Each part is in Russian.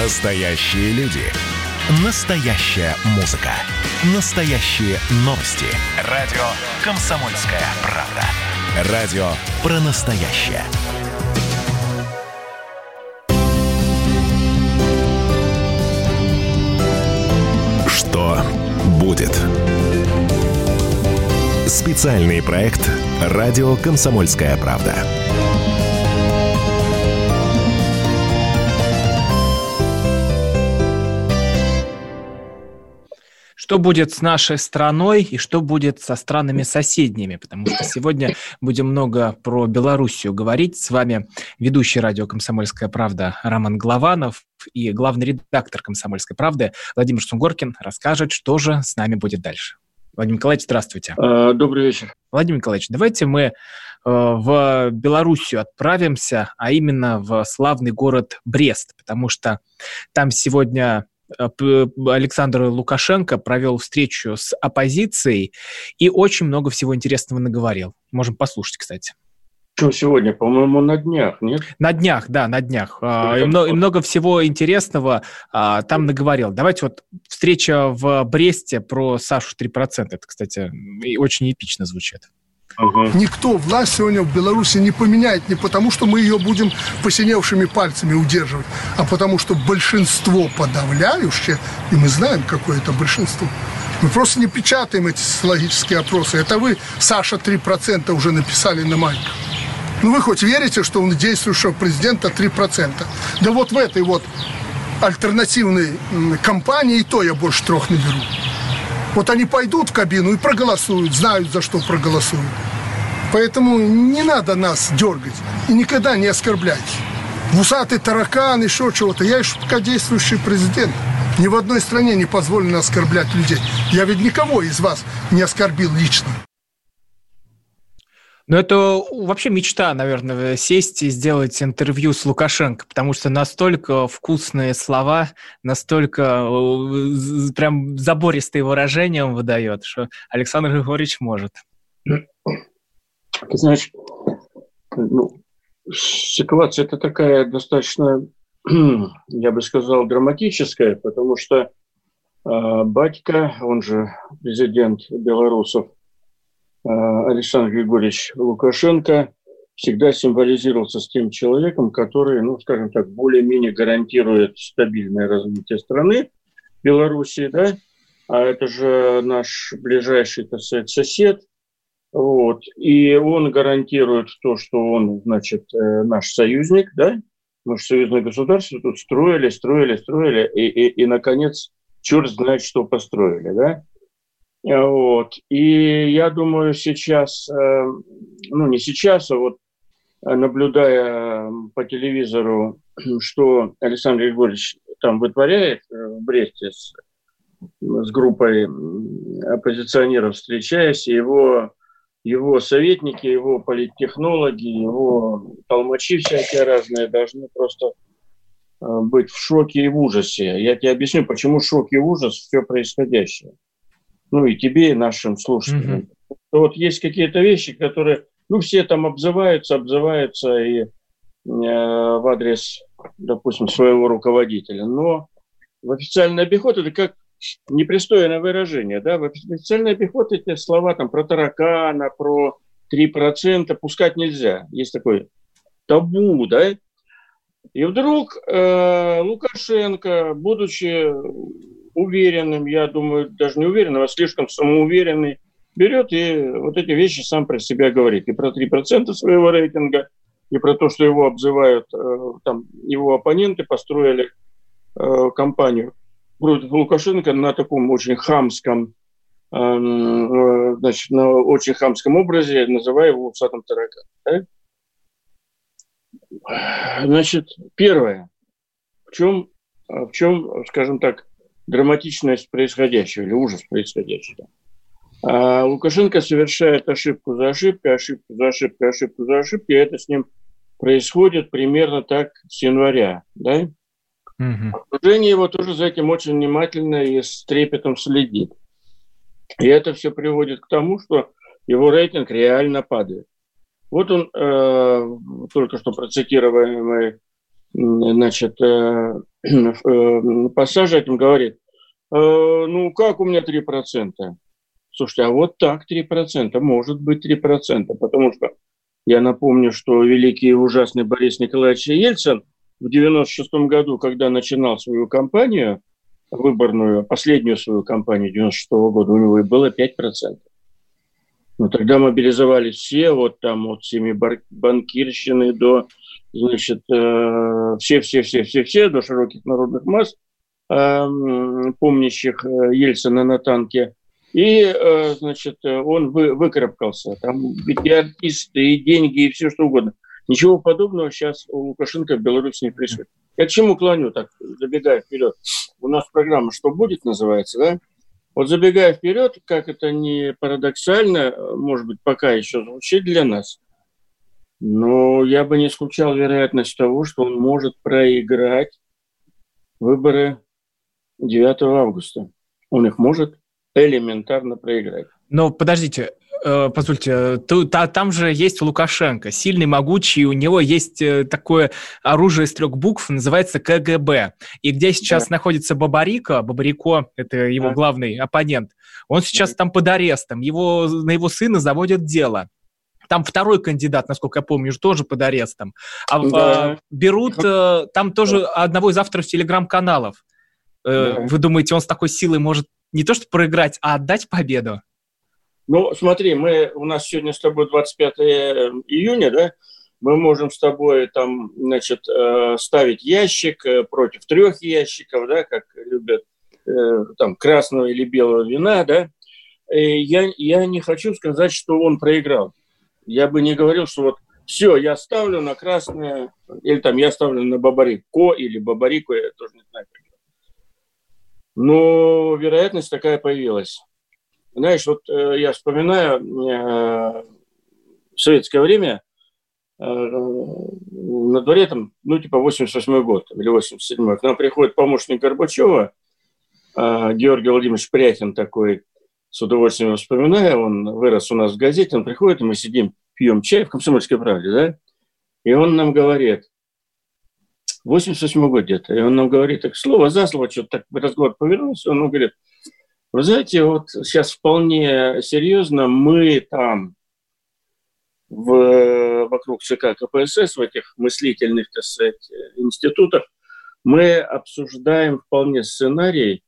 Настоящие люди. Настоящая музыка. Настоящие новости. Радио «Комсомольская правда». Радио про настоящее. Что будет? Специальный проект «Радио Комсомольская правда». Что будет с нашей страной и что будет со странами соседними, потому что сегодня будем много про Белоруссию говорить. С вами ведущий радио «Комсомольская правда» Роман Главанов и главный редактор «Комсомольской правды» Владимир Сунгоркин расскажет, что же с нами будет дальше. Владимир Николаевич, здравствуйте. А, добрый вечер. Владимир Николаевич, давайте мы э, в Белоруссию отправимся, а именно в славный город Брест, потому что там сегодня Александр Лукашенко провел встречу с оппозицией и очень много всего интересного наговорил. Можем послушать, кстати. Что сегодня? По-моему, на днях, нет? На днях, да, на днях. А, и, много, и много всего интересного а, там наговорил. Давайте вот встреча в Бресте про Сашу 3%. Это, кстати, очень эпично звучит. Угу. Никто власть сегодня в Беларуси не поменяет не потому, что мы ее будем посиневшими пальцами удерживать, а потому что большинство подавляющее, и мы знаем, какое это большинство, мы просто не печатаем эти социологические опросы. Это вы, Саша, 3% уже написали на майках. Ну вы хоть верите, что у действующего президента 3%? Да вот в этой вот альтернативной кампании и то я больше трех наберу. Вот они пойдут в кабину и проголосуют, знают, за что проголосуют. Поэтому не надо нас дергать и никогда не оскорблять. Вусатый таракан, еще чего-то. Я еще пока действующий президент. Ни в одной стране не позволено оскорблять людей. Я ведь никого из вас не оскорбил лично. Ну, это вообще мечта, наверное, сесть и сделать интервью с Лукашенко, потому что настолько вкусные слова, настолько э, прям забористые выражения он выдает, что Александр Григорьевич может. Ты знаешь, ну, ситуация это такая достаточно, я бы сказал, драматическая, потому что э, батька, он же президент белорусов, Э, Александр Григорьевич Лукашенко всегда символизировался с тем человеком, который, ну, скажем так, более-менее гарантирует стабильное развитие страны, Белоруссии, да, а это же наш ближайший, так сказать, сосед, вот, и он гарантирует то, что он, значит, э, наш союзник, да, мы же союзное государство тут строили, строили, строили, и, и, и наконец, черт знает, что построили, да, вот. И я думаю, сейчас, э, ну не сейчас, а вот э, наблюдая по телевизору, что Александр Григорьевич там вытворяет э, в Бресте с, с группой оппозиционеров, встречаясь, его, его советники, его политтехнологи, его толмачи всякие разные должны просто быть в шоке и в ужасе. Я тебе объясню, почему шок и ужас все происходящее ну и тебе, и нашим слушателям. Mm-hmm. Вот есть какие-то вещи, которые, ну, все там обзываются, обзываются и э, в адрес, допустим, своего руководителя. Но в официальный обиход это как непристойное выражение, да, в официальный обиход эти слова там про таракана, про 3% пускать нельзя. Есть такой табу, да, и вдруг э, Лукашенко, будучи уверенным, я думаю, даже не уверенным, а слишком самоуверенный, берет и вот эти вещи сам про себя говорит. И про 3% своего рейтинга, и про то, что его обзывают, э, там, его оппоненты построили э, кампанию против Лукашенко на таком очень хамском, эм, э, значит, на очень хамском образе, называя его усатым тараканом. Да? Значит, первое, в чем, в чем, скажем так, драматичность происходящего или ужас происходящего. А Лукашенко совершает ошибку за ошибкой, ошибку за ошибкой, ошибку за ошибкой, и это с ним происходит примерно так с января. Да? Угу. Окружение его тоже за этим очень внимательно и с трепетом следит. И это все приводит к тому, что его рейтинг реально падает. Вот он, э, только что процитированный значит, э, э, пассаже этим говорит, ну как у меня 3%? Слушайте, а вот так 3%, может быть 3%, потому что я напомню, что великий и ужасный Борис Николаевич Ельцин в 96 году, когда начинал свою кампанию выборную, последнюю свою кампанию 96 года, у него и было 5%. Ну, тогда мобилизовались все, вот там от семи банкирщины до, значит, все-все-все-все-все, э, до широких народных масс, эм, помнящих э, Ельцина на танке. И, э, значит, он вы, выкарабкался. Там и артисты, и деньги, и все что угодно. Ничего подобного сейчас у Лукашенко в Беларуси не происходит. Я к чему клоню, так, забегая вперед? У нас программа «Что будет» называется, да? Вот забегая вперед, как это не парадоксально, может быть, пока еще звучит для нас, но я бы не исключал вероятность того, что он может проиграть выборы 9 августа. Он их может элементарно проиграть. Но подождите, Э, позвольте, там же есть Лукашенко, сильный, могучий, у него есть э, такое оружие из трех букв, называется КГБ. И где сейчас да. находится Бабарико, Бабарико, это его да. главный оппонент, он сейчас да. там под арестом, его, на его сына заводят дело. Там второй кандидат, насколько я помню, тоже под арестом. А, да. а берут э, там тоже одного из авторов телеграм-каналов. Да. Вы думаете, он с такой силой может не то что проиграть, а отдать победу? Ну, смотри, мы, у нас сегодня с тобой 25 э, июня, да, мы можем с тобой там, значит, э, ставить ящик э, против трех ящиков, да, как любят там красного или белого вина, да. И я, я не хочу сказать, что он проиграл. Я бы не говорил, что вот все, я ставлю на красное, или там я ставлю на бабарико или бабарику, я тоже не знаю. Но вероятность такая появилась. Знаешь, вот э, я вспоминаю э, советское время, э, на дворе там, ну, типа 88 год или 87 к нам приходит помощник Горбачева, Георгий Владимирович Пряхин такой, с удовольствием вспоминаю, он вырос у нас в газете, он приходит, и мы сидим, пьем чай в «Комсомольской правде», да, и он нам говорит, 88 год где-то, и он нам говорит, так слово за слово, что-то так разговор повернулся, он нам говорит, вы знаете, вот сейчас вполне серьезно мы там в, вокруг ЦК КПСС, в этих мыслительных, так сказать, институтах, мы обсуждаем вполне сценарий,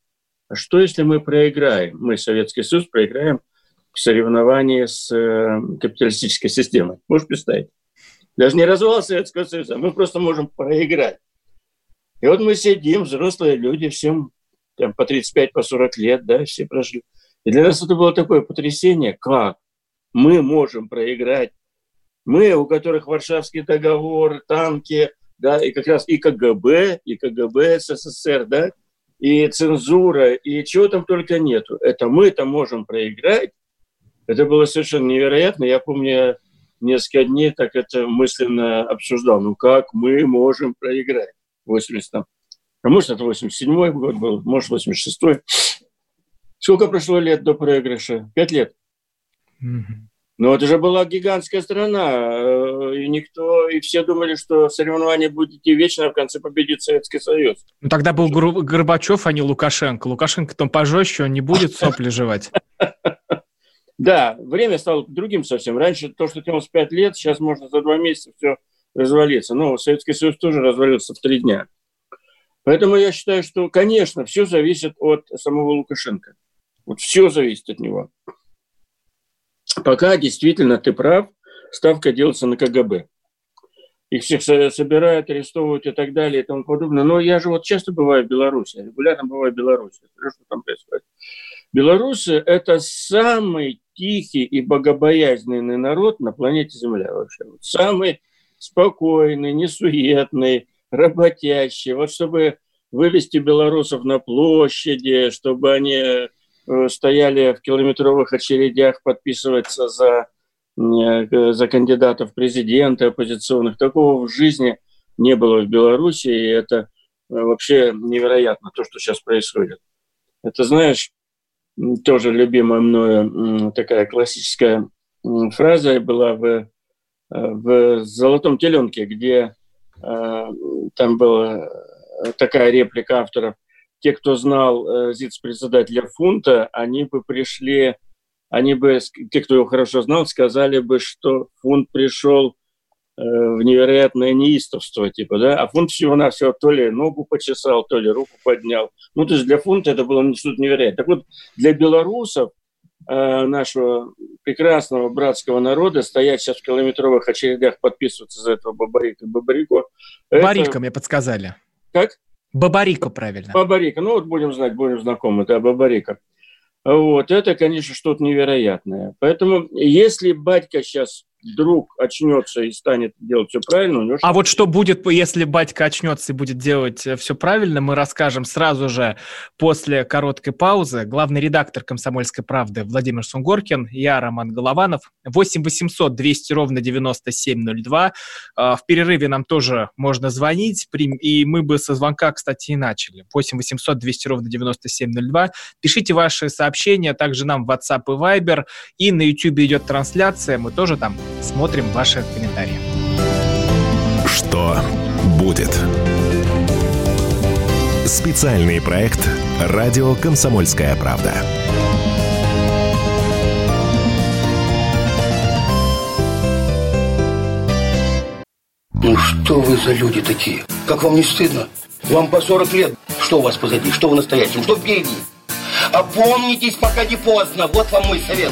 что если мы проиграем, мы, Советский Союз, проиграем в соревновании с э, капиталистической системой. Можешь представить? Даже не развал Советского Союза, мы просто можем проиграть. И вот мы сидим, взрослые люди, всем там, по 35, по 40 лет, да, все прожили. И для нас это было такое потрясение, как мы можем проиграть. Мы, у которых Варшавский договор, танки, да, и как раз и КГБ, и КГБ СССР, да, и цензура, и чего там только нету. Это мы-то можем проиграть. Это было совершенно невероятно. Я помню, несколько дней так это мысленно обсуждал. Ну как мы можем проиграть? 80 там, а может, это 87-й год был, может, 86-й. Сколько прошло лет до проигрыша? Пять лет. Mm-hmm. Но это же была гигантская страна, э, и никто, и все думали, что соревнования будет идти вечно, а в конце победит Советский Союз. Ну, тогда был Гру- Горбачев, а не Лукашенко. Лукашенко там пожестче, он не будет сопли жевать. Да, время стало другим совсем. Раньше то, что тянулось пять лет, сейчас можно за два месяца все развалиться. Но Советский Союз тоже развалился в три дня. Поэтому я считаю, что, конечно, все зависит от самого Лукашенко. Вот все зависит от него. Пока действительно ты прав, ставка делается на КГБ. Их всех собирают, арестовывают и так далее и тому подобное. Но я же вот часто бываю в Беларуси, регулярно бываю в Беларуси. Что там происходит? Белорусы – это самый тихий и богобоязненный народ на планете Земля вообще. Самый спокойный, несуетный, работящие, вот чтобы вывести белорусов на площади, чтобы они э, стояли в километровых очередях подписываться за, э, за кандидатов в президенты оппозиционных. Такого в жизни не было в Беларуси, и это э, вообще невероятно, то, что сейчас происходит. Это, знаешь, тоже любимая мною такая классическая фраза была в, в «Золотом теленке», где там был такая реплика авторов, те, кто знал э, зиц-председателя фунта, они бы пришли, они бы, те, кто его хорошо знал, сказали бы, что фунт пришел э, в невероятное неистовство, типа, да, а фунт всего-навсего то ли ногу почесал, то ли руку поднял. Ну, то есть для фунта это было что-то невероятное. Так вот, для белорусов, э, нашего прекрасного братского народа, стоять сейчас в километровых очередях, подписываться за этого Бабарика и Бабарико. Барика это... мне подсказали. Как? Бабарика, правильно. Бабарика. Ну вот будем знать, будем знакомы, да, Бабарика. Вот, это, конечно, что-то невероятное. Поэтому, если батька сейчас вдруг очнется и станет делать все правильно, у него... А вот что будет, если батька очнется и будет делать э, все правильно, мы расскажем сразу же после короткой паузы. Главный редактор «Комсомольской правды» Владимир Сунгоркин, я Роман Голованов. 8 800 200 ровно 9702. А, в перерыве нам тоже можно звонить, и мы бы со звонка, кстати, и начали. 8 800 200 ровно 9702. Пишите ваши сообщения также нам в WhatsApp и Viber, и на YouTube идет трансляция, мы тоже там Смотрим ваши комментарии. Что будет? Специальный проект «Радио Комсомольская правда». Ну что вы за люди такие? Как вам не стыдно? Вам по 40 лет. Что у вас позади? Что вы настоящем? Что впереди? Опомнитесь, пока не поздно. Вот вам мой совет.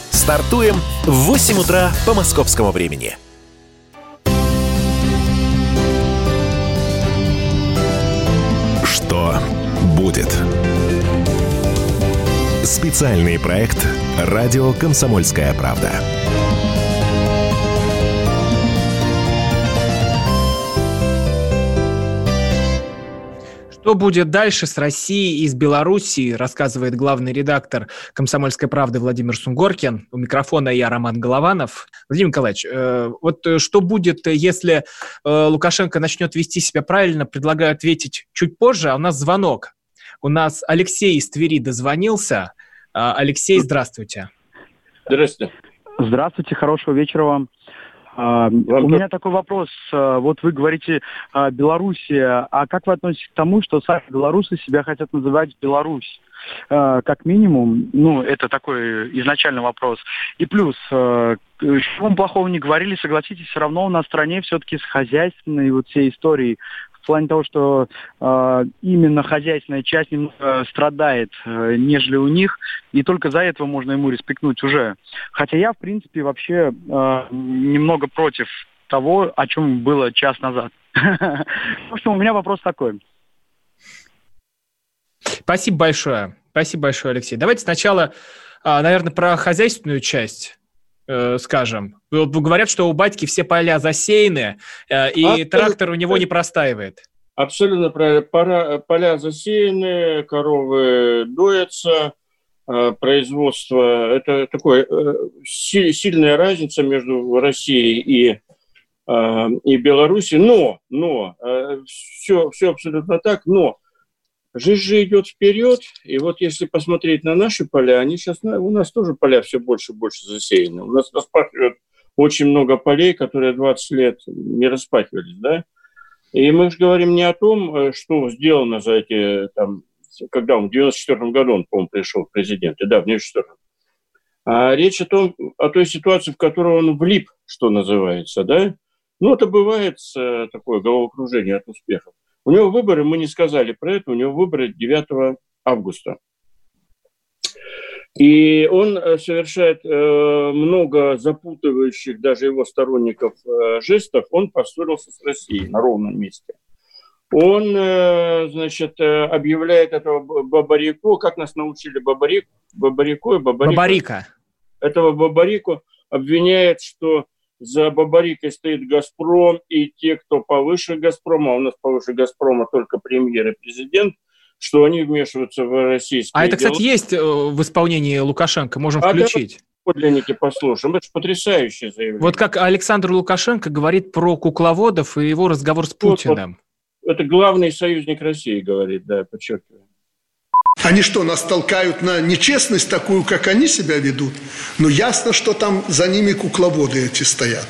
Стартуем в 8 утра по московскому времени. Что будет? Специальный проект «Радио Комсомольская правда». Что будет дальше с Россией и с Белоруссией, рассказывает главный редактор «Комсомольской правды» Владимир Сунгоркин. У микрофона я, Роман Голованов. Владимир Николаевич, э, вот э, что будет, если э, Лукашенко начнет вести себя правильно, предлагаю ответить чуть позже, а у нас звонок. У нас Алексей из Твери дозвонился. Алексей, здравствуйте. Здравствуйте. Здравствуйте, хорошего вечера вам. А, у меня такой вопрос. А, вот вы говорите Белоруссия, а как вы относитесь к тому, что сами белорусы себя хотят называть Беларусь? А, как минимум, ну, это такой изначальный вопрос. И плюс, вам плохого не говорили, согласитесь, все равно у нас в стране все-таки с хозяйственной вот всей историей плане того, что э, именно хозяйственная часть немного страдает, э, нежели у них, и только за этого можно ему респектнуть уже. Хотя я, в принципе, вообще э, немного против того, о чем было час назад. В общем, у меня вопрос такой. Спасибо большое. Спасибо большое, Алексей. Давайте сначала, а, наверное, про хозяйственную часть скажем. Говорят, что у батьки все поля засеяны, э, и Абсолютно. трактор у него не простаивает. Абсолютно правильно. Пора, поля засеяны, коровы доятся, э, производство. Это такое э, сильная разница между Россией и э, и Беларуси, но, но, все, все абсолютно так, но Жизнь же идет вперед, и вот если посмотреть на наши поля, они сейчас, у нас тоже поля все больше и больше засеяны. У нас распахивают очень много полей, которые 20 лет не распахивались, да? И мы же говорим не о том, э, что сделано за эти, там, когда он в 94 году, он, по-моему, пришел в президенты, да, в 94 а речь о том, о той ситуации, в которую он влип, что называется, да? Ну, это бывает э, такое головокружение от успехов. У него выборы, мы не сказали про это, у него выборы 9 августа. И он э, совершает э, много запутывающих даже его сторонников э, жестов. Он поссорился с Россией на ровном месте. Он, э, значит, объявляет этого Бабарику, как нас научили Бабарик, Бабарику и Бабарика. Бабарика. Этого Бабарику обвиняет, что за Бабарикой стоит «Газпром», и те, кто повыше «Газпрома», а у нас повыше «Газпрома» только премьер и президент, что они вмешиваются в российские А это, дела. кстати, есть в исполнении Лукашенко, можем а включить. Да, подлинники послушаем. Это же потрясающее заявление. Вот как Александр Лукашенко говорит про кукловодов и его разговор с Путиным. Вот, вот, это главный союзник России говорит, да, подчеркиваю. Они что, нас толкают на нечестность такую, как они себя ведут? Но ясно, что там за ними кукловоды эти стоят.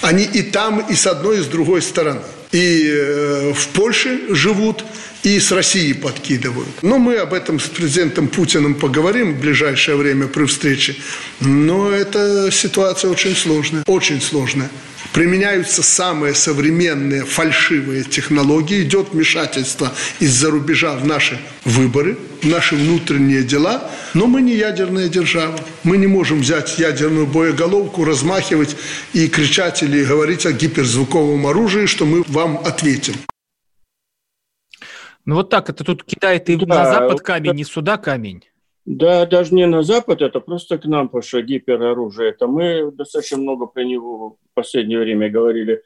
Они и там, и с одной, и с другой стороны. И э, в Польше живут, и с Россией подкидывают. Но мы об этом с президентом Путиным поговорим в ближайшее время при встрече. Но эта ситуация очень сложная, очень сложная. Применяются самые современные фальшивые технологии, идет вмешательство из-за рубежа в наши выборы, наши внутренние дела, но мы не ядерная держава. Мы не можем взять ядерную боеголовку, размахивать и кричать или говорить о гиперзвуковом оружии, что мы вам ответим. Ну вот так, это тут кидает и да, на запад камень, и сюда камень. Да, даже не на Запад, это просто к нам пошло гипероружие. Это мы достаточно много про него в последнее время говорили.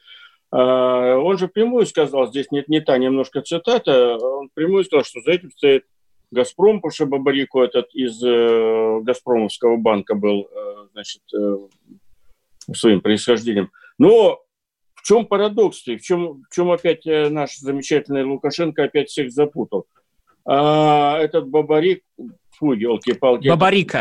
А, он же прямую сказал, здесь нет не та немножко цитата, он прямую сказал, что за этим стоит Газпром, потому что Бабарико этот из э, Газпромовского банка был, э, значит, э, своим происхождением. Но в чем парадокс? В чем, в чем опять наш замечательный Лукашенко опять всех запутал? А, этот Бабарик, фу, елки-палки. Бабарика.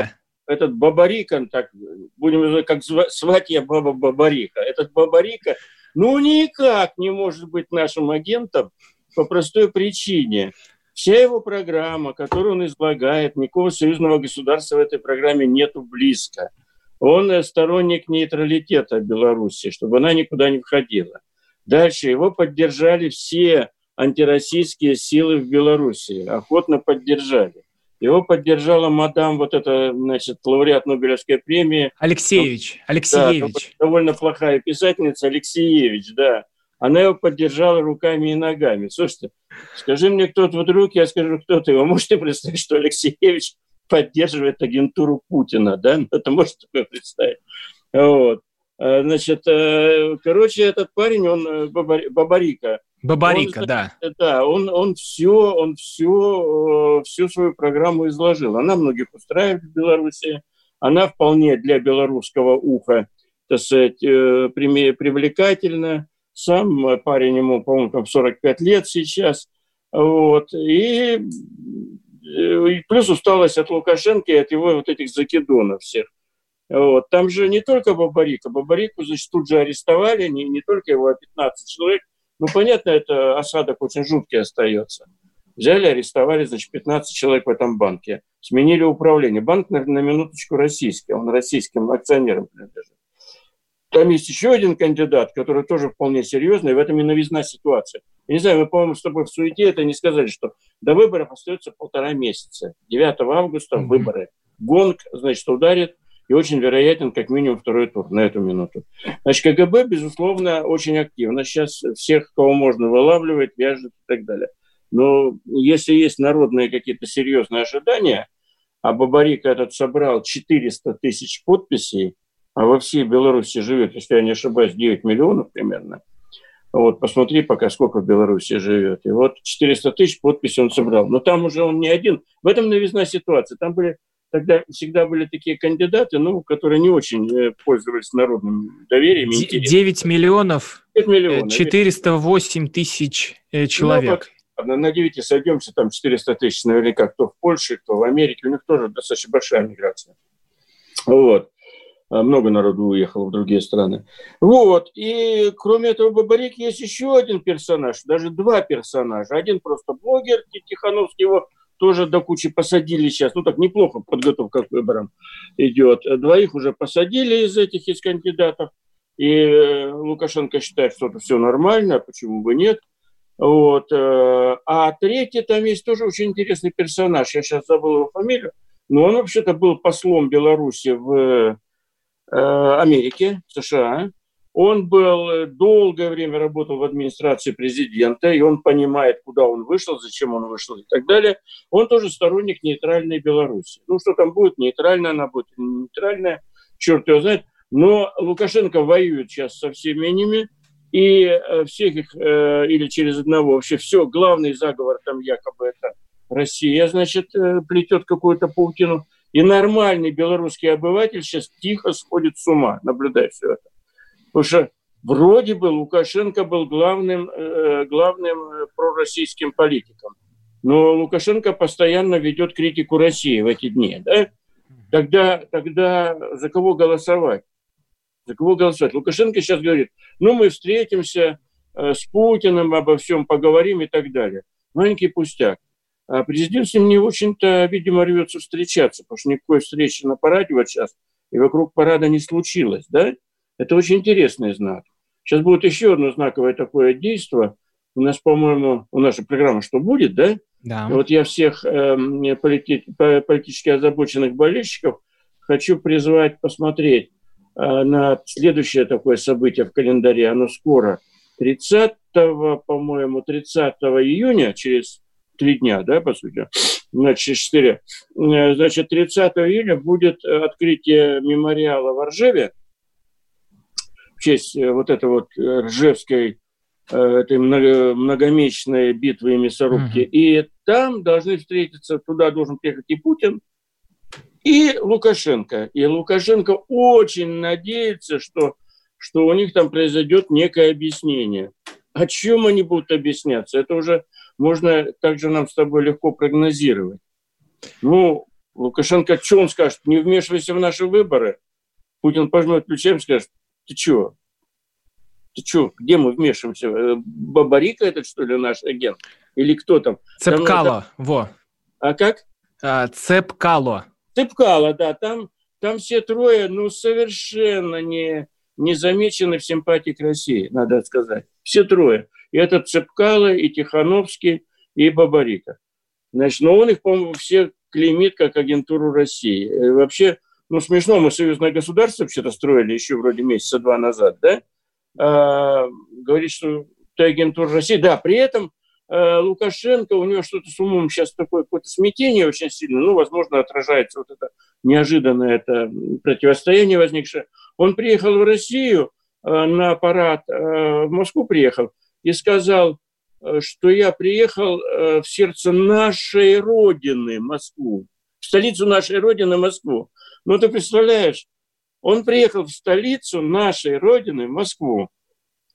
Этот, этот Бабарика, так, будем как звать я Баба Бабарика. Этот Бабарика, ну, никак не может быть нашим агентом по простой причине. Вся его программа, которую он излагает, никакого союзного государства в этой программе нету близко. Он сторонник нейтралитета Беларуси, чтобы она никуда не входила. Дальше его поддержали все антироссийские силы в Беларуси, охотно поддержали. Его поддержала мадам, вот эта, значит, лауреат Нобелевской премии. Алексеевич, Алексеевич. Да, довольно плохая писательница, Алексеевич, да. Она его поддержала руками и ногами. Слушайте, скажи мне, кто то вдруг, я скажу, кто ты. Вы можете представить, что Алексеевич поддерживает агентуру Путина, да? Это можете такое представить? Вот. А, значит, э, короче, этот парень, он э, Бабарика, Бабарика, он, да. Да, он, он все, он все, э, всю свою программу изложил. Она многих устраивает в Беларуси. Она вполне для белорусского уха, так сказать, привлекательна. Сам парень ему, по-моему, там 45 лет сейчас. Вот. И, э, и плюс усталость от Лукашенко и от его вот этих закидонов всех. Вот. Там же не только Бабарика. Бабарику, значит, тут же арестовали, не, не только его, а 15 человек – ну, понятно, это осадок очень жуткий остается. Взяли, арестовали, значит, 15 человек в этом банке. Сменили управление. Банк, на, на минуточку, российский. Он российским акционерам принадлежит. Там есть еще один кандидат, который тоже вполне серьезный. В этом и новизна ситуация. Я не знаю, мы, по-моему, с тобой в суете это не сказали, что до выборов остается полтора месяца. 9 августа mm-hmm. выборы. Гонг, значит, ударит и очень вероятен как минимум второй тур на эту минуту. Значит, КГБ, безусловно, очень активно. Сейчас всех, кого можно, вылавливает, вяжет и так далее. Но если есть народные какие-то серьезные ожидания, а Бабарика этот собрал 400 тысяч подписей, а во всей Беларуси живет, если я не ошибаюсь, 9 миллионов примерно. Вот, посмотри пока, сколько в Беларуси живет. И вот 400 тысяч подписей он собрал. Но там уже он не один. В этом новизна ситуация. Там были тогда всегда были такие кандидаты, ну, которые не очень э, пользовались народным доверием. 9 миллионов, 9 миллионов 408 тысяч э, человек. Ну, на 9 сойдемся, там 400 тысяч наверняка, кто в Польше, кто в Америке, у них тоже достаточно большая миграция. Вот. А много народу уехало в другие страны. Вот. И кроме этого Бабарик есть еще один персонаж, даже два персонажа. Один просто блогер, Тихановский его тоже до кучи посадили сейчас. Ну так неплохо подготовка к выборам идет. Двоих уже посадили из этих, из кандидатов. И э, Лукашенко считает, что это все нормально, почему бы нет. Вот. Э, а третий там есть тоже очень интересный персонаж. Я сейчас забыл его фамилию. Но он вообще-то был послом Беларуси в э, Америке, в США. Он был э, долгое время работал в администрации президента, и он понимает, куда он вышел, зачем он вышел и так далее. Он тоже сторонник нейтральной Беларуси. Ну, что там будет, нейтральная она будет, нейтральная, черт его знает. Но Лукашенко воюет сейчас со всеми ними, и э, всех их, или через одного, вообще все, главный заговор там якобы это Россия, значит, плетет какую-то паутину. И нормальный белорусский обыватель сейчас тихо сходит с ума, наблюдая все это. Потому что вроде бы Лукашенко был главным, э, главным э, пророссийским политиком. Но Лукашенко постоянно ведет критику России в эти дни. Да? Тогда, тогда за кого голосовать? За кого голосовать? Лукашенко сейчас говорит, ну мы встретимся э, с Путиным, обо всем поговорим и так далее. Маленький пустяк. А президент с ним не очень-то, видимо, рвется встречаться, потому что никакой встречи на параде вот сейчас и вокруг парада не случилось, да? Это очень интересный знак. Сейчас будет еще одно знаковое такое действие. У нас, по-моему, у нашей программы «Что будет», да? Да. Вот я всех э, полити политически озабоченных болельщиков хочу призвать посмотреть э, на следующее такое событие в календаре. Оно скоро. 30, по-моему, 30 июня, через три дня, да, по сути, значит, четыре. Э, значит, 30 июня будет открытие мемориала в Ржеве в честь э, вот этой вот э, Ржевской этой многомесячной битвы и мясорубки. Mm-hmm. И там должны встретиться, туда должен приехать и Путин, и Лукашенко. И Лукашенко очень надеется, что, что у них там произойдет некое объяснение. О чем они будут объясняться? Это уже можно также нам с тобой легко прогнозировать. Ну, Лукашенко, что он скажет? Не вмешивайся в наши выборы. Путин пожмет плечами и скажет, ты что? Ты что, где мы вмешиваемся? Э, Бабарика этот, что ли, наш агент? Или кто там? Цепкало, там, во. А как? А, Цепкало. Цепкало, да. Там, там все трое, ну, совершенно не, не замечены в симпатии к России, надо сказать. Все трое. И это Цепкало, и Тихановский, и Бабарика. Значит, но он их, по-моему, все клеймит как агентуру России. И вообще, ну, смешно, мы союзное государство вообще-то строили еще вроде месяца два назад, да? А, говорит, что ты агентура России. Да, при этом а, Лукашенко, у него что-то с умом сейчас такое какое-то смятение очень сильно, ну, возможно, отражается вот это неожиданное это противостояние возникшее. Он приехал в Россию на парад, а, в Москву приехал, и сказал, э, что я приехал э, в сердце нашей Родины, Москву, в столицу нашей Родины, Москву. Ну, ты представляешь, он приехал в столицу нашей Родины, Москву,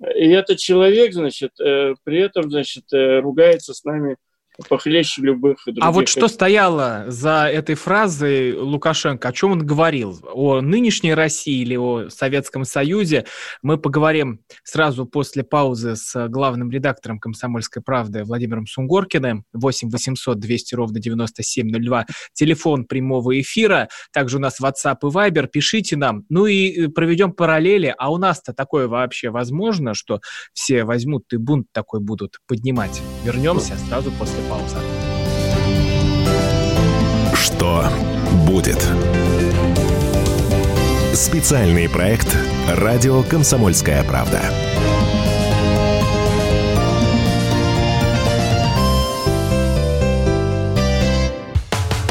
и этот человек, значит, э, при этом, значит, ругается с нами похлеще любых других. А вот что стояло за этой фразой Лукашенко? О чем он говорил? О нынешней России или о Советском Союзе? Мы поговорим сразу после паузы с главным редактором «Комсомольской правды» Владимиром Сунгоркиным. 8 800 200 ровно 9702. Телефон прямого эфира. Также у нас WhatsApp и Viber. Пишите нам. Ну и э, проведем параллели. А у нас-то такое вообще возможно, что все возьмут и бунт такой будут поднимать? Вернемся сразу после пауза. Что будет? Специальный проект «Радио Комсомольская правда».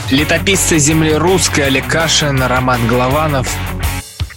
Летописцы земли русской Олег Кашин, Роман Голованов.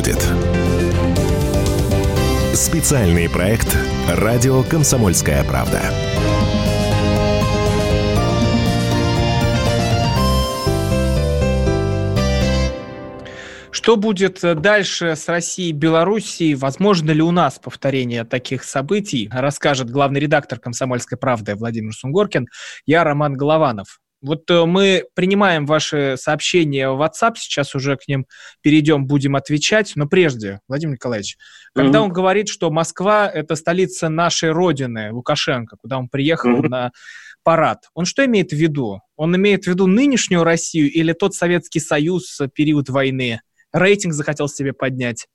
Будет? Специальный проект «Радио Комсомольская правда». Что будет дальше с Россией и Белоруссией? Возможно ли у нас повторение таких событий? Расскажет главный редактор «Комсомольской правды» Владимир Сунгоркин. Я Роман Голованов. Вот э, мы принимаем ваши сообщения в WhatsApp, сейчас уже к ним перейдем, будем отвечать. Но прежде, Владимир Николаевич, когда mm-hmm. он говорит, что Москва – это столица нашей родины, Лукашенко, куда он приехал mm-hmm. на парад, он что имеет в виду? Он имеет в виду нынешнюю Россию или тот Советский Союз период войны? Рейтинг захотел себе поднять?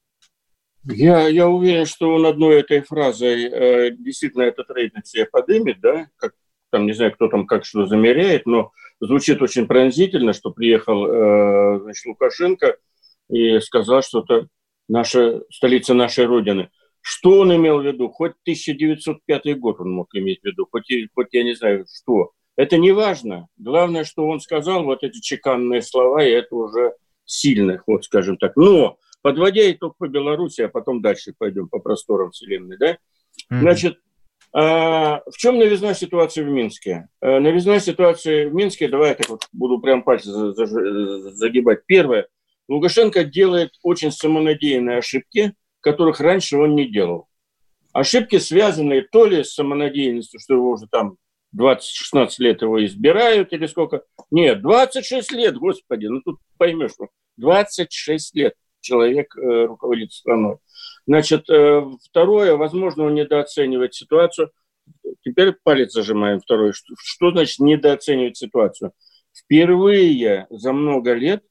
Я, я уверен, что он одной этой фразой э, действительно этот рейтинг себе подымет, да, как там, не знаю, кто там как что замеряет, но звучит очень пронзительно, что приехал э, значит, Лукашенко и сказал, что это наша столица нашей Родины. Что он имел в виду? Хоть 1905 год он мог иметь в виду, хоть, хоть я не знаю что. Это не важно. Главное, что он сказал вот эти чеканные слова, и это уже сильных, вот скажем так. Но, подводя итог по Беларуси, а потом дальше пойдем по просторам Вселенной, да, mm-hmm. значит, в чем новизна ситуации в Минске? А, новизна ситуации в Минске, давай я так вот буду прям пальцы загибать. Первое. Лукашенко делает очень самонадеянные ошибки, которых раньше он не делал. Ошибки, связанные то ли с самонадеянностью, что его уже там 20-16 лет его избирают или сколько. Нет, 26 лет, господи, ну тут поймешь, 26 лет человек э, руководит страной. Значит, э, второе, возможно, он недооценивает ситуацию. Теперь палец зажимаем. Второе, что, что значит недооценивать ситуацию? Впервые за много лет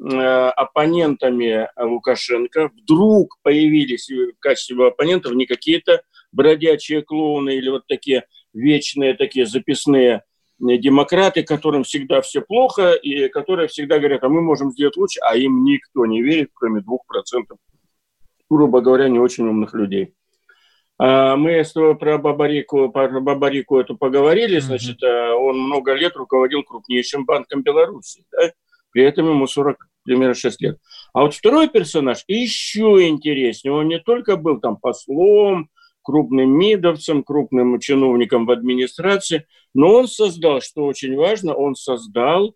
э, оппонентами Лукашенко вдруг появились в качестве оппонентов не какие-то бродячие клоуны или вот такие вечные такие записные демократы, которым всегда все плохо, и которые всегда говорят, а мы можем сделать лучше, а им никто не верит, кроме двух процентов грубо говоря, не очень умных людей. А, мы про Бабарику, про Бабарику это поговорили, значит, а, он много лет руководил крупнейшим банком Беларуси, да? при этом ему 40, примерно 6 лет. А вот второй персонаж еще интереснее, он не только был там послом, крупным мидовцем, крупным чиновником в администрации, но он создал, что очень важно, он создал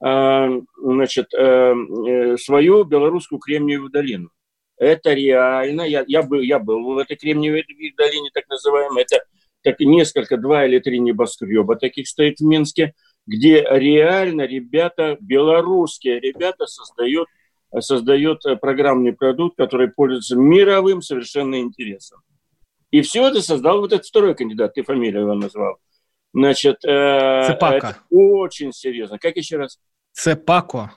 а, значит, э, свою белорусскую Кремниевую долину. Это реально. Я, я, был, я был в этой Кремниевой долине, так называемой. Это так, несколько, два или три небоскреба таких стоит в Минске, где реально ребята, белорусские ребята создают, создают программный продукт, который пользуется мировым совершенно интересом. И все это создал вот этот второй кандидат, ты фамилию его назвал. Значит, э, Цепака. это очень серьезно. Как еще раз? Цепако.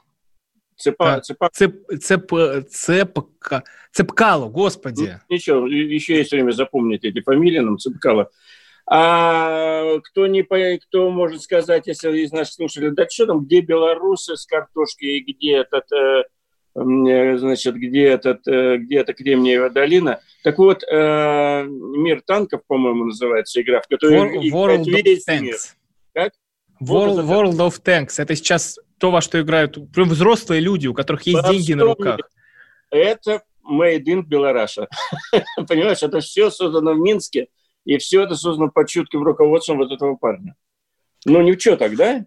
Цепа, цепа... Цеп, цеп, цепка, цепкало, господи. Ну, ничего, еще есть время запомнить эти фамилии, нам цепкало. А кто не кто может сказать, если из наших слушателей, да что там, где белорусы с картошкой, где этот, э, э значит, где этот, э, где эта Кремниевая долина? Так вот, мир танков, по-моему, называется игра, в которой World, World of Tanks. мир. Как? World, World of Tanks. Это сейчас то, во что играют прям взрослые люди, у которых есть По деньги на руках. Это made in Белораша. Понимаешь, это все создано в Минске, и все это создано под чутким руководством вот этого парня. Ну, ничего тогда.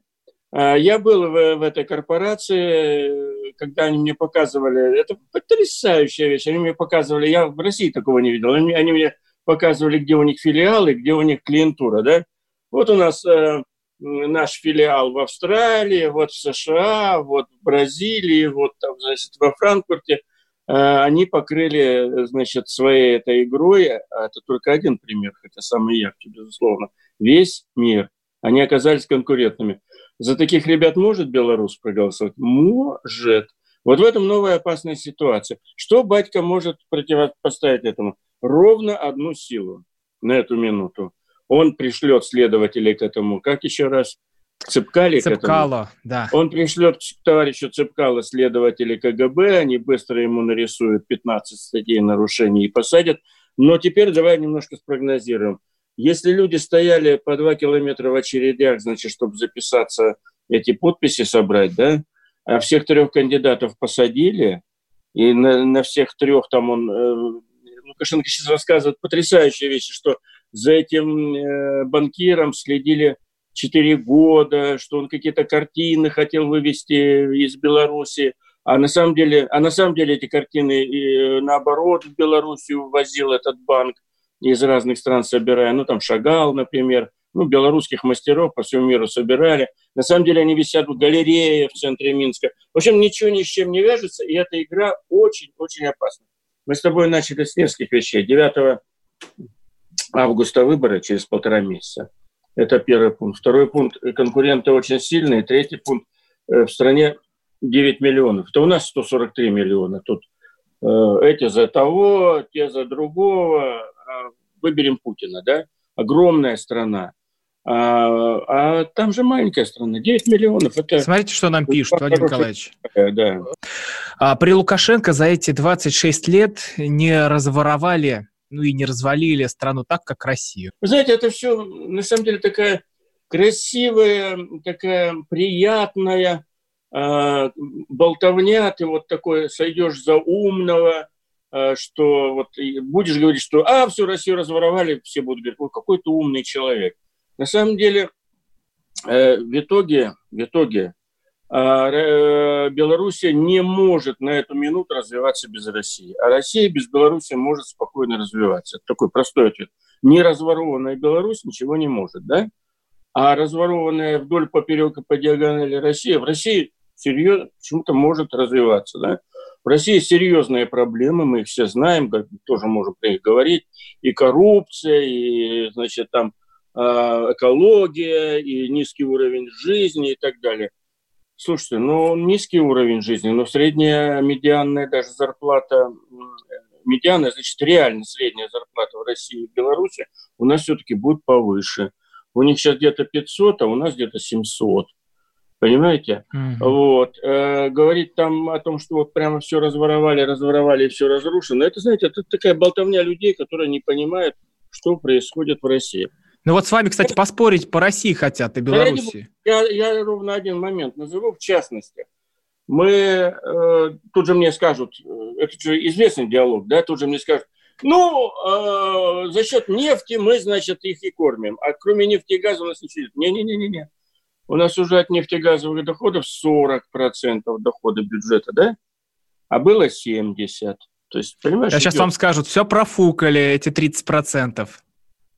А, я был в, в этой корпорации, когда они мне показывали, это потрясающая вещь, они мне показывали, я в России такого не видел, они, они мне показывали, где у них филиалы, где у них клиентура, да. Вот у нас э, наш филиал в Австралии, вот в США, вот в Бразилии, вот там, значит, во Франкфурте, э, они покрыли, значит, своей этой игрой, а это только один пример, хотя самый яркий, безусловно, весь мир. Они оказались конкурентными. За таких ребят может Беларусь проголосовать? Может. Вот в этом новая опасная ситуация. Что батька может противопоставить этому? Ровно одну силу на эту минуту – он пришлет следователей к этому, как еще раз, Цепкали Цепкало, да. Он пришлет к товарищу Цепкало следователей КГБ, они быстро ему нарисуют 15 статей нарушений и посадят. Но теперь давай немножко спрогнозируем. Если люди стояли по два километра в очередях, значит, чтобы записаться, эти подписи собрать, да, а всех трех кандидатов посадили, и на, на всех трех там он... Э, Лукашенко сейчас рассказывает потрясающие вещи, что за этим э, банкиром следили четыре года, что он какие-то картины хотел вывести из Беларуси, а на самом деле, а на самом деле эти картины и, наоборот в Белоруссию возил этот банк из разных стран собирая, ну там Шагал, например, ну, белорусских мастеров по всему миру собирали. На самом деле они висят в галерее в центре Минска. В общем, ничего ни с чем не вяжется, и эта игра очень-очень опасна. Мы с тобой начали с нескольких вещей. 9 августа выборы через полтора месяца. Это первый пункт. Второй пункт. Конкуренты очень сильные. Третий пункт. Э, в стране 9 миллионов. То у нас 143 миллиона. Тут эти за того, те за другого. А выберем Путина, да? Огромная страна. А, а там же маленькая страна, 9 миллионов. Это... Смотрите, что нам пишут, Владимир Николаевич. Да. А при Лукашенко за эти 26 лет не разворовали, ну и не развалили страну так, как Россию. Вы знаете, это все на самом деле такая красивая, такая приятная э, болтовня. Ты вот такой сойдешь за умного, э, что вот будешь говорить, что а, всю Россию разворовали, все будут говорить, ой, какой то умный человек. На самом деле, э, в итоге, в итоге Белоруссия не может на эту минуту развиваться без России. А Россия без Беларуси может спокойно развиваться. Это такой простой ответ. Не разворованная Беларусь ничего не может, да? А разворованная вдоль поперек и по диагонали Россия, в России серьезно почему-то может развиваться, да? В России серьезные проблемы, мы их все знаем, тоже можем про них говорить, и коррупция, и, значит, там а, экология и низкий уровень жизни и так далее. Слушайте, ну низкий уровень жизни, но средняя медианная даже зарплата, медианная, значит, реально средняя зарплата в России и Беларуси у нас все-таки будет повыше. У них сейчас где-то 500, а у нас где-то 700. Понимаете? Mm-hmm. Вот. Э, говорить там о том, что вот прямо все разворовали, разворовали и все разрушено, это, знаете, это такая болтовня людей, которые не понимают, что происходит в России. Ну вот с вами, кстати, поспорить по России хотят и Беларуси. Я, я ровно один момент назову, в частности. Мы, э, тут же мне скажут, э, это же известный диалог, да, тут же мне скажут, ну, э, за счет нефти мы, значит, их и кормим, а кроме нефти и газа у нас ничего нет. Не-не-не-не. У нас уже от нефтегазовых доходов 40% дохода бюджета, да? А было 70%. То есть, понимаешь, а сейчас идет... вам скажут, все профукали, эти 30%.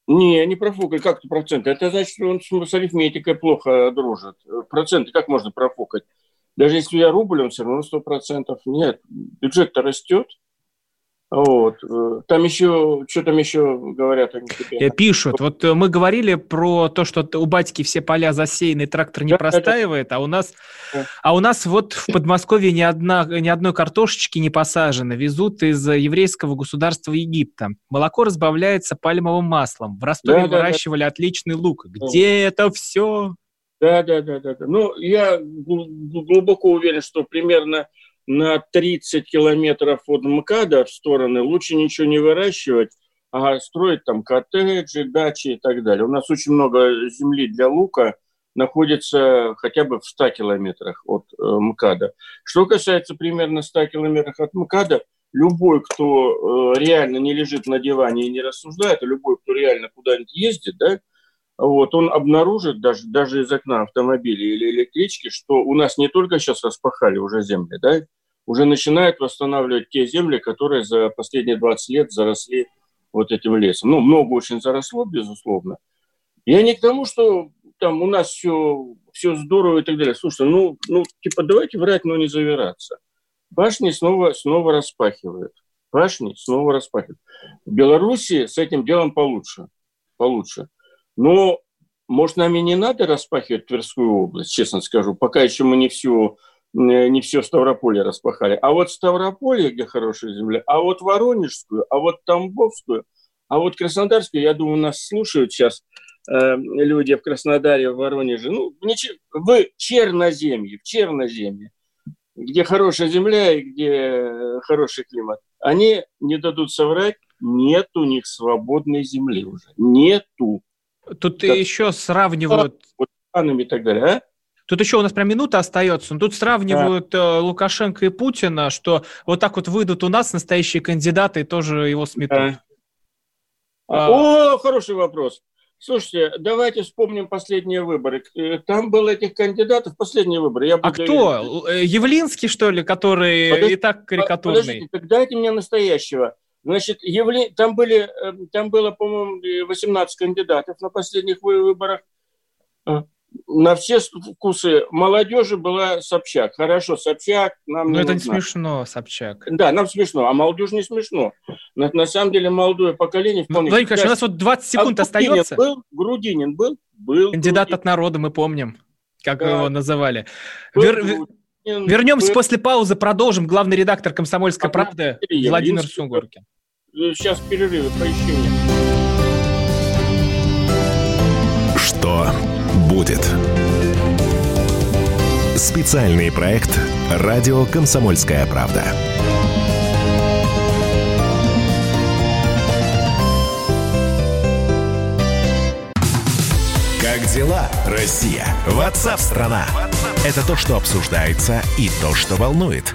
Не, не профукать, как то проценты? Это значит, что он с арифметикой плохо дружит. Проценты как можно профукать? Даже если я рубль, он все равно сто процентов. Нет, бюджет-то растет. Вот. Э, там еще, что там еще говорят они тебе? Э, пишут. Вот э, мы говорили про то, что у батьки все поля засеяны, трактор не да, простаивает, да. а у нас, да. а у нас вот в Подмосковье ни, одна, ни одной картошечки не посажено. Везут из еврейского государства Египта. Молоко разбавляется пальмовым маслом. В Ростове да, выращивали да. отличный лук. Где да. это все? Да, да, да, да, да. Ну, я глубоко уверен, что примерно на 30 километров от МКАДа в стороны лучше ничего не выращивать, а строить там коттеджи, дачи и так далее. У нас очень много земли для лука находится хотя бы в 100 километрах от э, МКАДа. Что касается примерно 100 километров от МКАДа, любой, кто э, реально не лежит на диване и не рассуждает, а любой, кто реально куда-нибудь ездит, да, вот, он обнаружит даже, даже из окна автомобиля или электрички, что у нас не только сейчас распахали уже земли, да, уже начинают восстанавливать те земли, которые за последние 20 лет заросли вот этим лесом. Ну, много очень заросло, безусловно. Я не к тому, что там у нас все, все здорово и так далее. Слушай, ну, ну, типа, давайте врать, но не завираться. Башни снова, снова распахивают. Башни снова распахивают. В Беларуси с этим делом получше. Получше. Но, может, нам и не надо распахивать Тверскую область, честно скажу, пока еще мы не всю не все Ставрополье распахали. А вот Ставрополье, где хорошая земля, а вот Воронежскую, а вот Тамбовскую, а вот Краснодарскую, я думаю, нас слушают сейчас э, люди в Краснодаре, в Воронеже, ну, в Черноземье, в Черноземье, где хорошая земля и где хороший климат, они не дадут соврать, нет у них свободной земли уже. Нету. Тут как... еще сравнивают... Вот, и так далее, а? Тут еще у нас прям минута остается. Но тут сравнивают да. Э, Лукашенко и Путина, что вот так вот выйдут у нас настоящие кандидаты и тоже его сметут. Да. А. О, хороший вопрос. Слушайте, давайте вспомним последние выборы. Э, там было этих кандидатов, последние выборы. Я а кто? Уверен. Э, Явлинский, что ли, который Подожди, и так карикатурный? Подождите, так дайте мне настоящего. Значит, Явли... там, были, там было, по-моему, 18 кандидатов на последних выборах. А на все вкусы молодежи была Собчак. Хорошо, Собчак нам Но не это нужна. не смешно, Собчак. Да, нам смешно, а молодежь не смешно. На, на самом деле молодое поколение вполне... Владимир Николаевич, у нас вот 20 секунд а остается. был? Грудинин был? Был. Кандидат Грудинин. от народа, мы помним, как да. его называли. Вер... Вернемся после паузы, продолжим. Главный редактор «Комсомольской правды» Владимир Сунгоркин. Сейчас перерывы, поищи мне. Что будет? Специальный проект «Радио Комсомольская правда». Как дела, Россия? Ватсап-страна! Это то, что обсуждается и то, что волнует.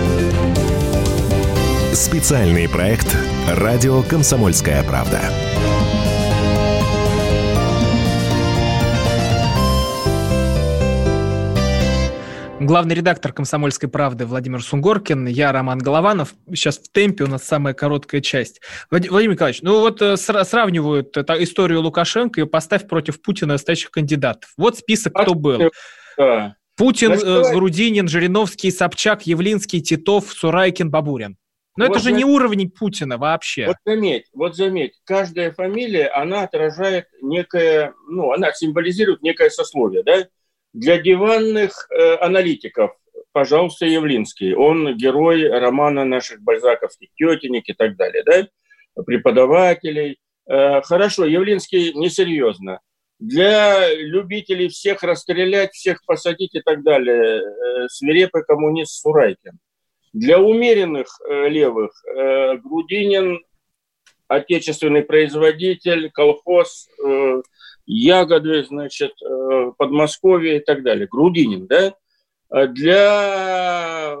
Специальный проект «Радио Комсомольская правда». Главный редактор «Комсомольской правды» Владимир Сунгоркин, я Роман Голованов. Сейчас в темпе у нас самая короткая часть. Владимир Николаевич, ну вот э, сравнивают это, историю Лукашенко и поставь против Путина настоящих кандидатов. Вот список, кто был. Путин, э, Грудинин, Жириновский, Собчак, Явлинский, Титов, Сурайкин, Бабурин. Но вот это же не уровень Путина вообще. Вот заметь, вот заметь, каждая фамилия, она отражает некое, ну, она символизирует некое сословие, да? Для диванных э, аналитиков, пожалуйста, Явлинский, он герой романа наших бальзаковских тетенек и так далее, да? Преподавателей. Э, хорошо, Явлинский несерьезно. Для любителей всех расстрелять, всех посадить и так далее, э, свирепый коммунист Сурайкин – для умеренных э, левых э, Грудинин, отечественный производитель, колхоз, э, ягоды, значит, Подмосковье и так далее. Грудинин, да? А для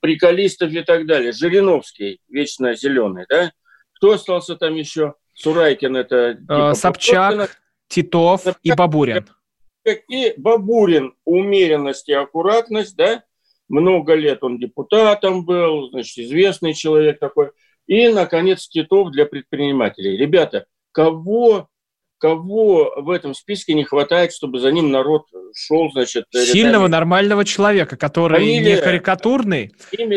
приколистов и так далее. Жириновский, вечно зеленый, да? Кто остался там еще? Сурайкин это... Типа, Собчак, Титов Собчак, и Бабурин. И Бабурин, умеренность и аккуратность, да? Много лет он депутатом был, значит, известный человек такой. И, наконец, Титов для предпринимателей. Ребята, кого, кого в этом списке не хватает, чтобы за ним народ шел, значит... Сильного, рядами? нормального человека, который Фамилия, не карикатурный,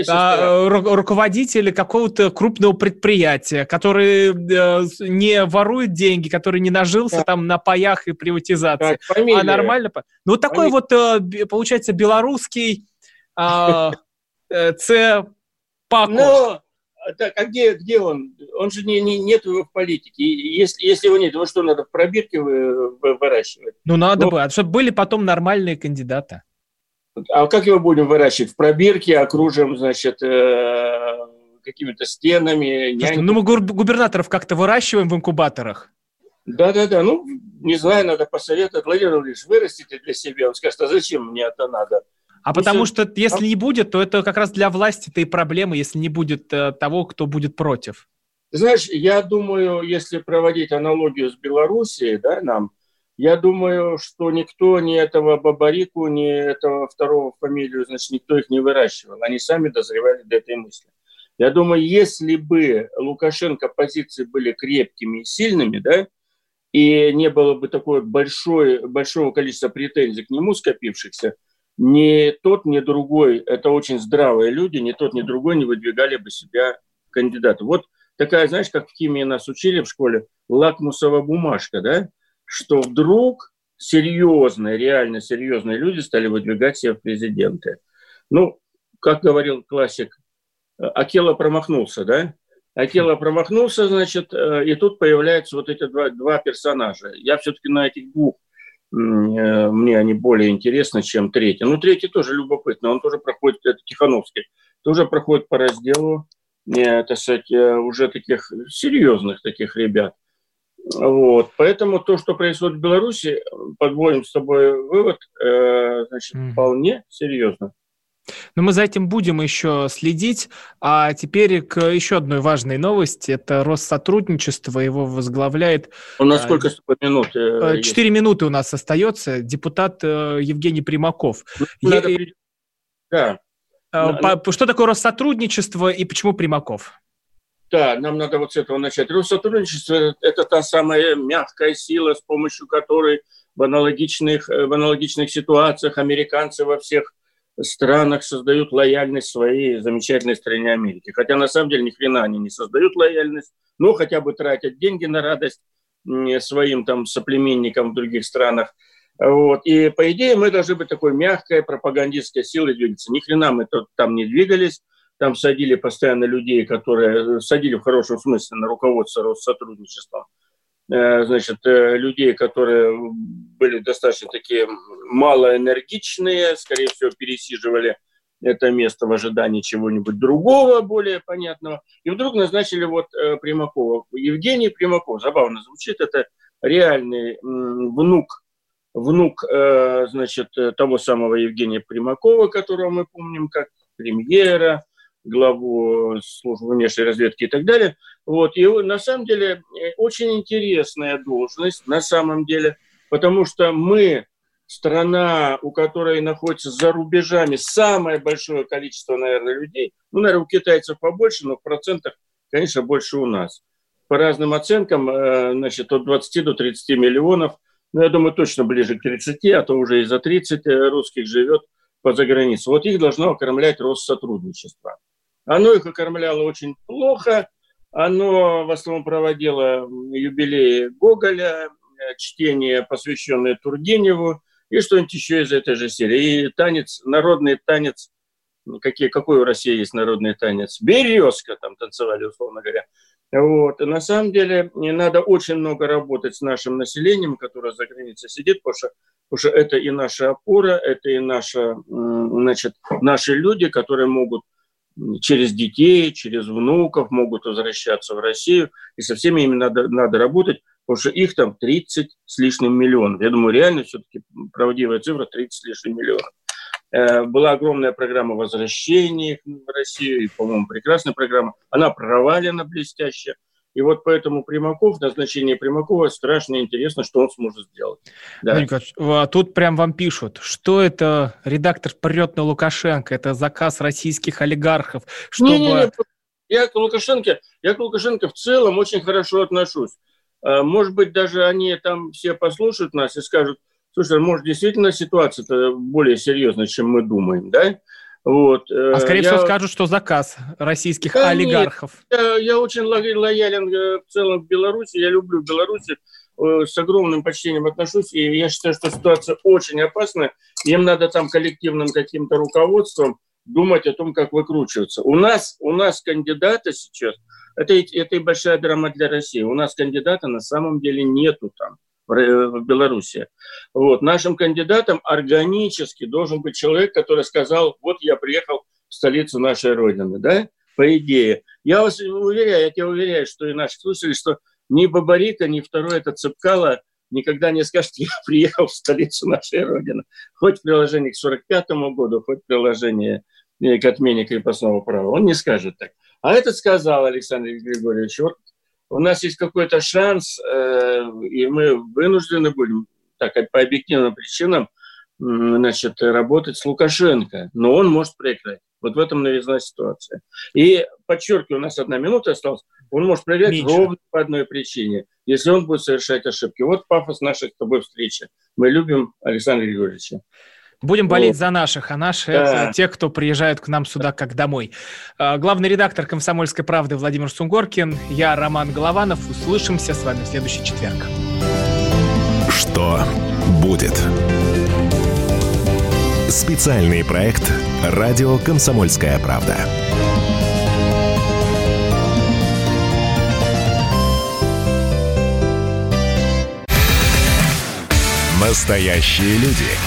а ру- руководитель какого-то крупного предприятия, который э, не ворует деньги, который не нажился да. там на паях и приватизации, так, а нормально... Ну, вот такой фамилия. вот, э, получается, белорусский а, э, Ц. Пако. Ну, так, а где, где он? Он же не, не, нет его в политике. Если, если его нет, его что, надо в пробирке выращивать? Ну, надо ну, бы, а чтобы были потом нормальные кандидаты. А как его будем выращивать? В пробирке окружим, значит, э, какими-то стенами. Слушайте, ну, мы губернаторов как-то выращиваем в инкубаторах. Да-да-да, ну, не знаю, надо посоветовать. Владимир Владимирович, вырастите для себя. Он скажет, а зачем мне это надо? А потому что если не будет, то это как раз для власти-то и проблема, если не будет э, того, кто будет против. Знаешь, я думаю, если проводить аналогию с Белоруссией, да, нам, я думаю, что никто ни этого Бабарику, ни этого второго фамилию, значит, никто их не выращивал. Они сами дозревали до этой мысли. Я думаю, если бы Лукашенко позиции были крепкими и сильными, да, и не было бы такой большой, большого количества претензий к нему скопившихся, ни тот, ни другой, это очень здравые люди, ни тот, ни другой не выдвигали бы себя кандидата. Вот такая, знаешь, как в химии нас учили в школе, лакмусовая бумажка, да, что вдруг серьезные, реально серьезные люди стали выдвигать себя в президенты. Ну, как говорил классик, Акела промахнулся, да? Акела промахнулся, значит, э, и тут появляются вот эти два, два персонажа. Я все-таки на этих двух мне они более интересны, чем третий. Ну, третий тоже любопытно, он тоже проходит, это Тихановский, тоже проходит по разделу, это, кстати, уже таких серьезных таких ребят. Вот. Поэтому то, что происходит в Беларуси, подводим с тобой вывод, э, значит, вполне серьезно. Но мы за этим будем еще следить. А теперь к еще одной важной новости. Это Россотрудничество. Его возглавляет... У нас а, сколько минут? Э, э, четыре минуты у нас остается. Депутат э, Евгений Примаков. Ну, надо... Я... Да. Что такое Россотрудничество и почему Примаков? да, нам надо вот с этого начать. Россотрудничество – это та самая мягкая сила, с помощью которой в аналогичных, в аналогичных ситуациях американцы во всех странах создают лояльность своей замечательной стране Америки. Хотя на самом деле ни хрена они не создают лояльность, но хотя бы тратят деньги на радость своим там соплеменникам в других странах. Вот. И по идее мы должны быть такой мягкой пропагандистской силой двигаться. Ни хрена мы там не двигались, там садили постоянно людей, которые садили в хорошем смысле на руководство Россотрудничеством. Э, значит, э, людей, которые были достаточно такие малоэнергичные, скорее всего, пересиживали это место в ожидании чего-нибудь другого, более понятного. И вдруг назначили вот э, Примакова. Евгений Примаков, забавно звучит, это реальный внук, внук, значит, того самого Евгения Примакова, которого мы помним как премьера, главу службы внешней разведки и так далее. Вот. И на самом деле э, очень интересная должность, на самом деле, потому что мы страна, у которой находится за рубежами самое большое количество, наверное, людей. Ну, наверное, у китайцев побольше, но в процентах, конечно, больше у нас. По разным оценкам, э, значит, от 20 до 30 миллионов. Ну, я думаю, точно ближе к 30, а то уже и за 30 э, русских живет по загранице. Вот их должно окормлять Россотрудничество. Оно их окормляло очень плохо. Оно в основном проводило юбилеи Гоголя, э, чтение, посвященное Тургеневу, и что-нибудь еще из этой же серии. И танец, народный танец, какие, какой у России есть народный танец? Березка там танцевали, условно говоря. Вот. И на самом деле не надо очень много работать с нашим населением, которое за границей сидит, потому что, потому что это и наша опора, это и наша, значит, наши люди, которые могут через детей, через внуков могут возвращаться в Россию, и со всеми ими надо, надо работать, потому что их там 30 с лишним миллионов. Я думаю, реально все-таки правдивая цифра 30 с лишним миллионов. Э, была огромная программа возвращения в Россию, и, по-моему, прекрасная программа. Она провалена блестяще. И вот поэтому Примаков, назначение Примакова, страшно интересно, что он сможет сделать. Да. А тут прям вам пишут, что это редактор прет на Лукашенко, это заказ российских олигархов, чтобы... Не, не, не. Я к Лукашенко, я к Лукашенко в целом очень хорошо отношусь. А, может быть, даже они там все послушают нас и скажут, слушай, может, действительно ситуация-то более серьезная, чем мы думаем, да? Вот. Э, а скорее я... всего скажут, что заказ российских да олигархов. Нет, я, я очень лоялен э, в целом в Беларуси, я люблю Беларусь, э, с огромным почтением отношусь, и я считаю, что ситуация очень опасная, им надо там коллективным каким-то руководством думать о том, как выкручиваться. У нас, у нас кандидата сейчас, это, это и большая драма для России, у нас кандидата на самом деле нету там в Беларуси. Вот. Нашим кандидатом органически должен быть человек, который сказал, вот я приехал в столицу нашей Родины, да, по идее. Я вас уверяю, я тебя уверяю, что и наши слушатели, что ни Бабарика, ни второй это Цыпкало никогда не скажет, я приехал в столицу нашей Родины. Хоть в приложении к 45 году, хоть в приложении к отмене крепостного права. Он не скажет так. А этот сказал Александр Григорьевич, вот у нас есть какой-то шанс, э, и мы вынуждены будем, так по объективным причинам, значит, работать с Лукашенко, но он может проиграть. Вот в этом новизна ситуация. И, подчеркиваю, у нас одна минута осталась, он может проиграть Меньше. ровно по одной причине, если он будет совершать ошибки. Вот пафос нашей с тобой встречи. Мы любим Александра Григорьевича. Будем болеть вот. за наших, а наши да. это те, кто приезжают к нам сюда как домой. А, главный редактор «Комсомольской правды» Владимир Сунгоркин, я Роман Голованов. Услышимся с вами в следующий четверг. Что будет? Специальный проект «Радио Комсомольская правда». Настоящие люди.